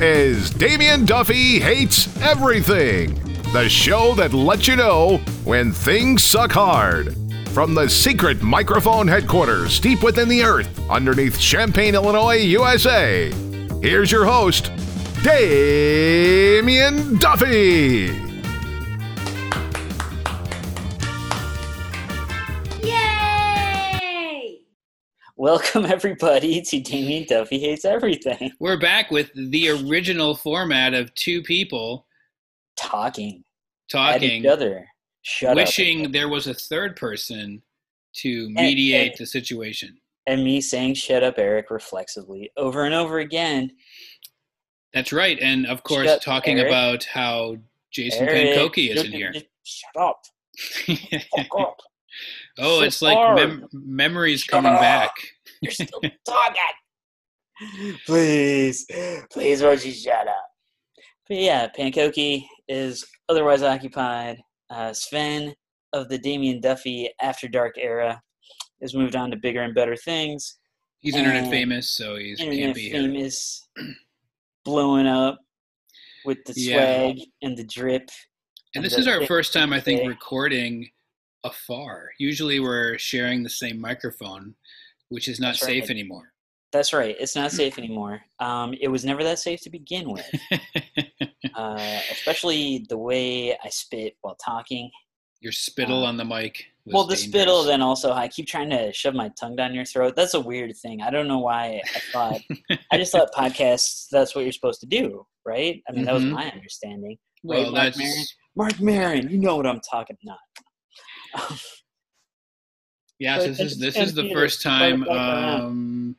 Is Damien Duffy Hates Everything, the show that lets you know when things suck hard. From the secret microphone headquarters deep within the earth underneath Champaign, Illinois, USA, here's your host, Damien Duffy. Welcome everybody to Damien Duffy Hates Everything. We're back with the original format of two people Talking talking at each other. Shut wishing up. there was a third person to mediate and- the situation. And me saying shut up Eric reflexively over and over again. That's right, and of course, Shut- talking Eric. about how Jason Eric, Pankoki is in here. Shut up. Fuck up. oh, So it's like mem- memories coming back. You're still talking. Please, please, won't you shut up? But yeah, Pankoki is otherwise occupied. Uh, Sven of the Damien Duffy After Dark era has moved on to bigger and better things. He's internet And famous, so he can't Internet be here. famous, blowing up with the Yeah. swag and the drip. And this is our first time, I think, day. recording afar. Usually, we're sharing the same microphone, which is not That's safe right. anymore. That's right. It's not safe anymore. Um, it was never that safe to begin with. uh, especially the way I spit while talking. Your spittle Uh, on the mic. Well, the dangerous. spittle, then also I keep trying to shove my tongue down your throat. That's a weird thing. I don't know why I thought. I just thought podcasts. That's what you're supposed to do, right? I mean, that was Mhm. my understanding. Well, right, Mark that's Maron? Mark Maron, you know what I'm talking about. yeah. So So this is this is the first time Right back around. um,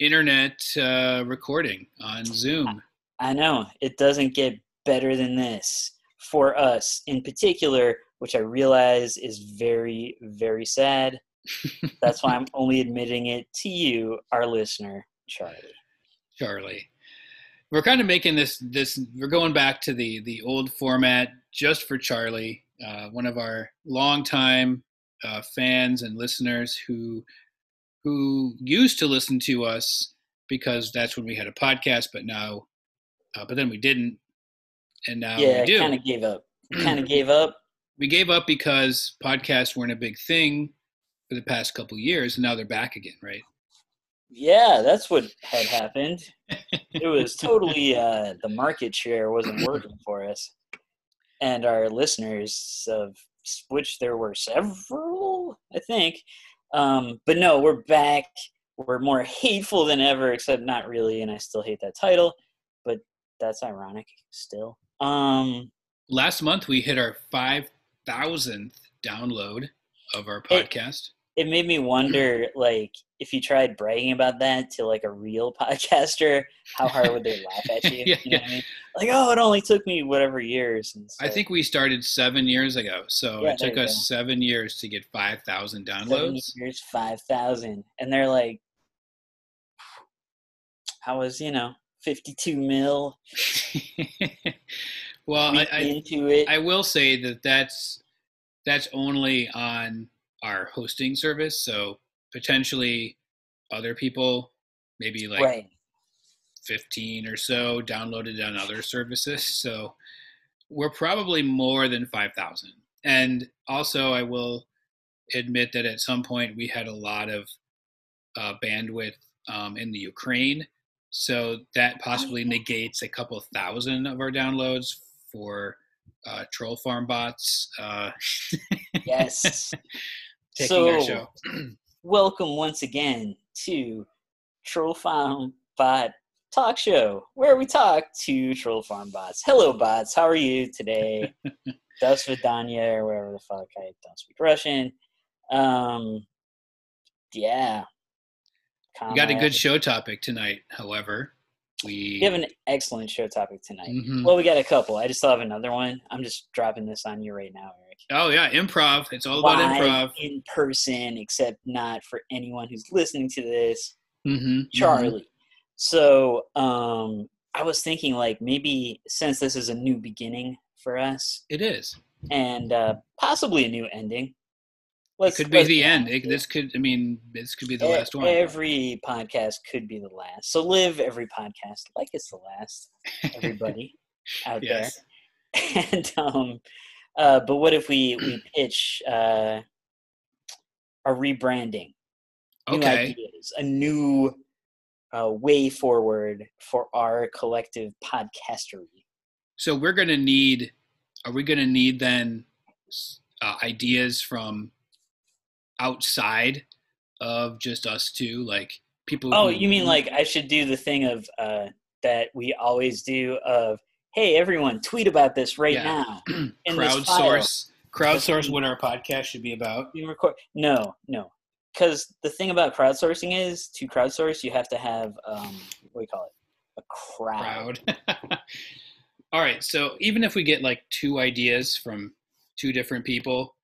internet uh, recording on Zoom. I know it doesn't get better than this for us in particular, which I realize is very, very sad. That's why I'm only admitting it to you, our listener, Charlie. Charlie. We're kind of making this this we're going back to the the old format just for Charlie, uh, one of our longtime uh, fans and listeners who who used to listen to us because that's when we had a podcast, but now uh, but then we didn't, and now yeah, we do. kind of gave up. Kind of gave up. we gave up because podcasts weren't a big thing for the past couple years, and now they're back again, right? Yeah, that's what had happened. It was totally uh, the market share wasn't working for us, and our listeners, of which there were several, I think. Um, but no, we're back. We're more hateful than ever, except not really, and I still hate that title. But that's ironic still. Um, Last month we hit our five thousandth download of our podcast. It made me wonder, like, if you tried bragging about that to like a real podcaster, how hard would they laugh at you? Yeah, you know what I mean? Like, oh, it only took me whatever years. And I think we started seven years ago, so Yeah, it took us seven years to get 5000 downloads. years, five thousand, and they're like, I was, you know, fifty-two mil well, I, I, it. I will say that that's that's only on our hosting service, so potentially other people, maybe like right. 15 or so downloaded on other services. So we're probably more than 5,000. And also, I will admit that at some point we had a lot of uh, bandwidth um, in the Ukraine. So that possibly negates a couple thousand of our downloads for uh, troll farm bots uh, Yes. so, our show. welcome once again to Troll Farm Bot Talk Show, where we talk to Troll Farm bots. Hello, bots. How are you today? Das Vidanya, or wherever the fuck I don't speak Russian. Um, yeah. We got a good show topic tonight, however. We, We have an excellent show topic tonight. Mhm. Well, we got a couple. I just still have another one. I'm just dropping this on you right now, Eric. Oh yeah, improv. It's all about improv. in person, except not for anyone who's listening to this. Mm-hmm. Charlie. So um, I was thinking, like, maybe since this is a new beginning for us It is. and uh, possibly a new ending, Let's, Could be the end. It, this could. I mean, this could be the E- last one. Every podcast could be the last. So live every podcast like it's the last. Everybody out Yes. there. And um, uh, but what if we we pitch uh, a rebranding, new Okay. ideas, a new uh, way forward for our collective podcastery? So we're gonna need. Are we gonna need then uh, ideas from outside of just us two, like people? Oh, you mean like I should do the thing of uh, that we always do of hey everyone tweet about this right Yeah. now in this crowdsource? Crowdsource what our podcast should be about. You record no no because the thing about crowdsourcing is to crowdsource you have to have um what do you call it a crowd, Crowd. All right. So even if we get like two ideas from two different people,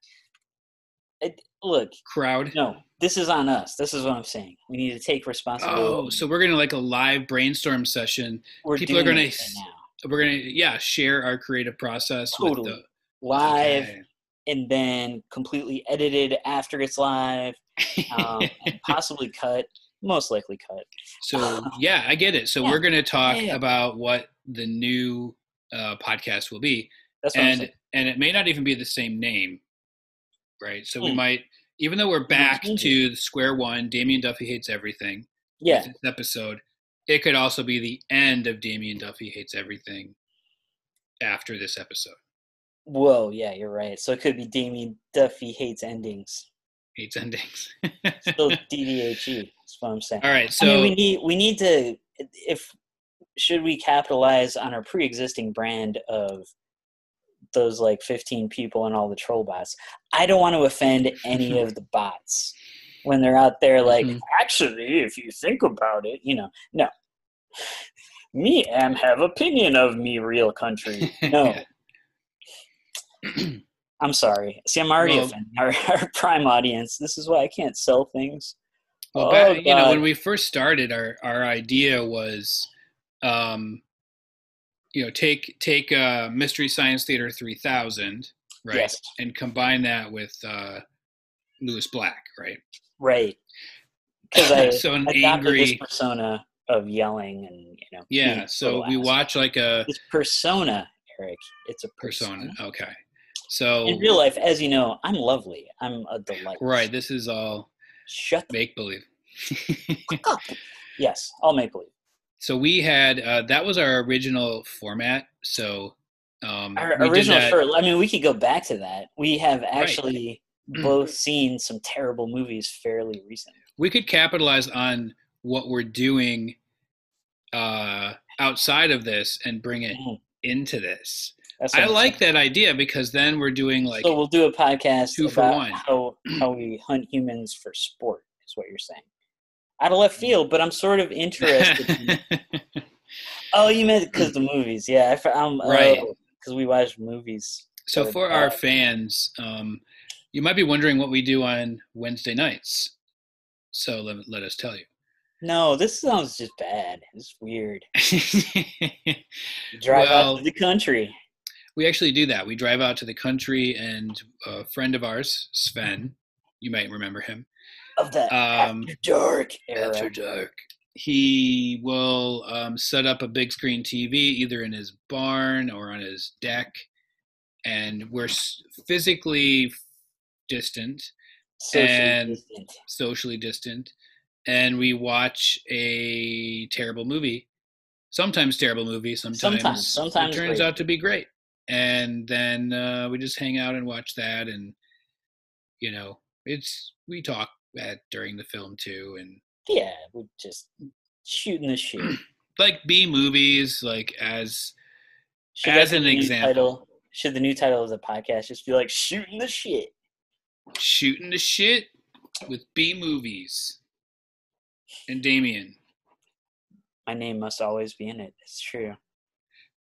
It- look crowd. no this is on us this is what i'm saying we need to take responsibility Oh, so we're gonna like a live brainstorm session. we're people are gonna right now We're gonna yeah share our creative process Totally. with live the okay. and then completely edited after it's live um, and possibly cut most likely cut so yeah, I get it. So Yeah. we're gonna talk Yeah. about what the new uh, podcast will be, that's what I'm and and it may not even be the same name, right? So we Hmm. might, even though we're back change to square one, Damien Duffy hates everything. yeah This episode, it could also be the end of Damien Duffy hates everything after this episode. whoa yeah you're right so it could be damien duffy hates endings Hates endings. still ddhe that's what i'm saying All right, So I mean, we need we need to if should we capitalize on our pre-existing brand of those like 15 people and all the troll bots. I don't want to offend any of the bots when they're out there like Mhm. actually if you think about it, you know. No. Me am have opinion of me real country. No. I'm sorry. See, I'm already Well- offending our, our prime audience. This is why I can't sell things. Well, Oh, back, you know, when we first started, our our idea was, um, you know, take take uh, Mystery Science Theater three thousand, right, Yes. and combine that with uh, Lewis Black, right? Right. Because I so an adopted this angry, persona of yelling and you know. yeah. So we watch like a this persona, Eric. It's a persona. persona. Okay, so In real life, as you know, I'm lovely. I'm a delight. right, this is all Shut make believe. Yes, I'll make believe. so we had uh, that was our original format. So um, Our original. I mean, we could go back to that. We have actually both seen some terrible movies fairly recently. we could capitalize on what we're doing uh, outside of this and bring it Mhm. into this. I like saying. that idea because then we're doing like so we'll do a podcast two for about one. how how we hunt humans for sport. Is what you're saying. Out of left field, but I'm sort of interested. in Oh, you meant because the movies? Yeah, I, I'm Right. Because we watch movies. so for our God. fans, um, you might be wondering what we do on Wednesday nights. So let, let us tell you. No, this sounds just bad. It's weird. Drive Well- out to the country. we actually do that. We drive out to the country, and a friend of ours, Sven, you might remember him. Of the Um, after dark era. After dark. He will um, set up a big screen TV either in his barn or on his deck, and we're physically distant, Socially and- distant. socially distant, and we watch a terrible movie. Sometimes terrible movie. Sometimes, Sometimes- sometimes it turns great. out to be great, and then uh, we just hang out and watch that, and you know, it's we talk at during the film too, and Yeah, we're just shooting the shit. like B movies, like as Should As an example. title- should the new title of the podcast just be like shooting the shit? Shooting the shit with B movies. And Damien, My name must always be in it. It's true.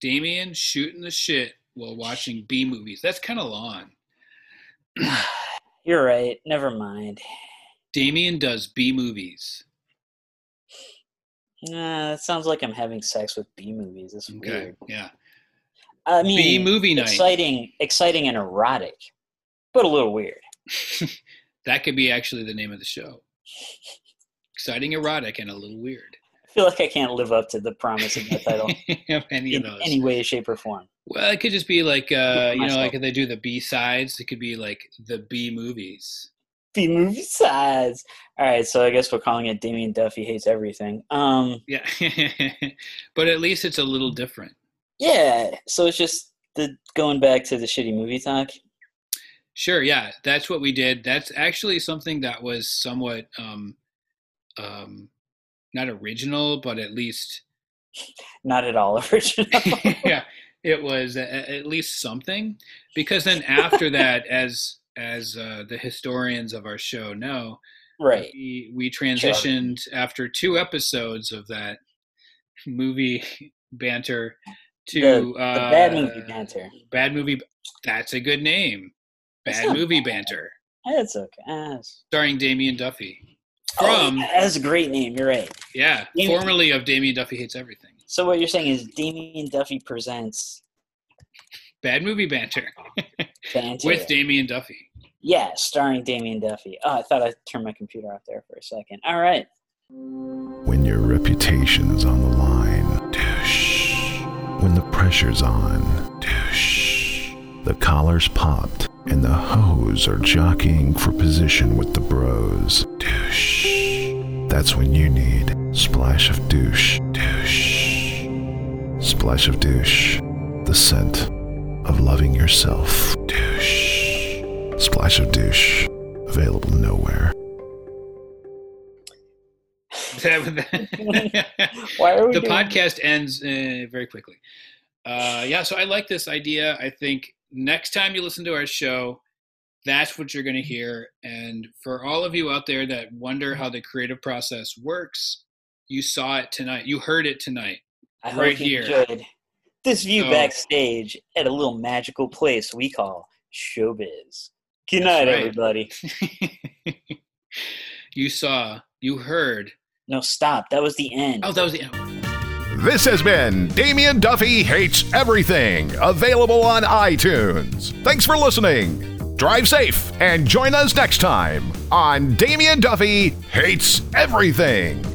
Damien shooting the shit while watching B movies. That's kind of long. You're right. Never mind. Damien does B movies. Nah, that sounds like I'm having sex with B movies. It's Okay, weird. yeah. I mean, B movie night. exciting, exciting and erotic, but a little weird. That could be actually the name of the show. Exciting, erotic, and a little weird. I feel like I can't live up to the promise of that title of any of in those. any way, shape, or form. Well, it could just be like uh, you know, like if they do the B sides, it could be like the B movies. B movie size. All right, so I guess we're calling it Damien Duffy hates everything. Um, Yeah, but at least it's a little different. yeah. So it's just the going back to the shitty movie talk. Sure, yeah, that's what we did. That's actually something that was somewhat um, um, not original, but at least Not at all original. yeah, it was a, at least something. Because then after that, as as uh, the historians of our show know, right. we we transitioned after two episodes of that movie banter to The, the uh, bad movie banter. Bad movie. That's a good name. It's Bad movie bad. banter, It's okay. Starring Damien Duffy Oh, from yeah, that's a great name. You're right. yeah, Damien- formerly of Damien Duffy hates everything. So what you're saying is Damien Duffy presents Bad movie banter banter. with Damien Duffy. yeah, starring Damien Duffy. Oh, I thought I turned my computer off there for a second. All right. When your reputation's on the line, douche. When the pressure's on, douche. The collar's popped and the hoes are jockeying for position with the bros, douche. That's when you need splash of douche, douche. Splash of douche, the scent of loving yourself, douche. Splash of douche, available nowhere. Why are we the doing podcast ends uh, very quickly. Uh, yeah, so I like this idea. I think next time you listen to our show, that's what you're going to hear. And for all of you out there that wonder how the creative process works, you saw it tonight. You heard it tonight. I hope right you here. enjoyed this view So- backstage at a little magical place we call showbiz. Good night, right. everybody. you saw, you heard. No, stop. That was the end. Oh, that was the end. This has been Damien Duffy Hates Everything, available on iTunes. Thanks for listening. Drive safe and join us next time on Damien Duffy Hates Everything.